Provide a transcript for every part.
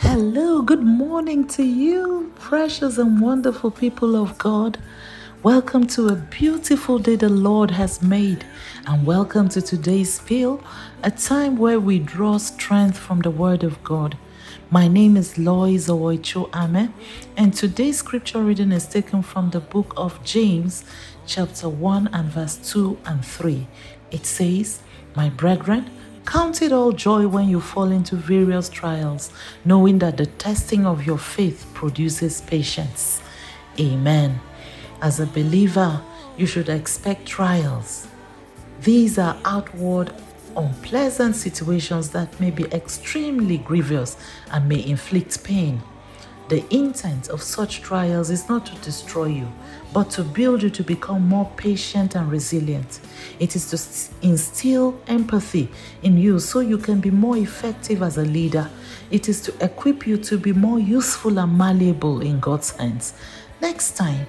Hello, good morning to you, precious and wonderful people of God. Welcome to a beautiful day the Lord has made, and welcome to today's pill, a time where we draw strength from the Word of God. My name is Lois Owoicho Ame, and today's scripture reading is taken from the book of James, chapter 1 and verse 2 and 3. It says, My brethren, Count it all joy when you fall into various trials, knowing that the testing of your faith produces patience. Amen. As a believer, you should expect trials. These are outward, unpleasant situations that may be extremely grievous and may inflict pain. The intent of such trials is not to destroy you, but to build you to become more patient and resilient. It is to instill empathy in you so you can be more effective as a leader. It is to equip you to be more useful and malleable in God's hands. Next time,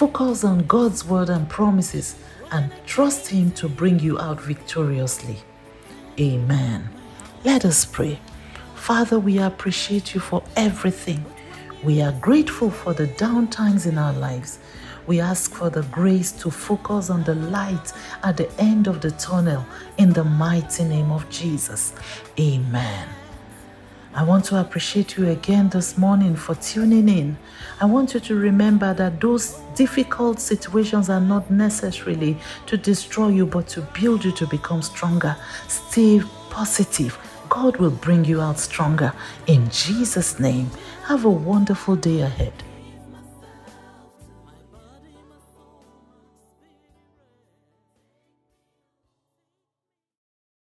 focus on God's word and promises and trust Him to bring you out victoriously. Amen. Let us pray. Father, we appreciate you for everything. We are grateful for the downtimes in our lives. We ask for the grace to focus on the light at the end of the tunnel in the mighty name of Jesus. Amen. I want to appreciate you again this morning for tuning in. I want you to remember that those difficult situations are not necessarily to destroy you, but to build you to become stronger. Stay positive God will bring you out stronger. In Jesus' name, have a wonderful day ahead.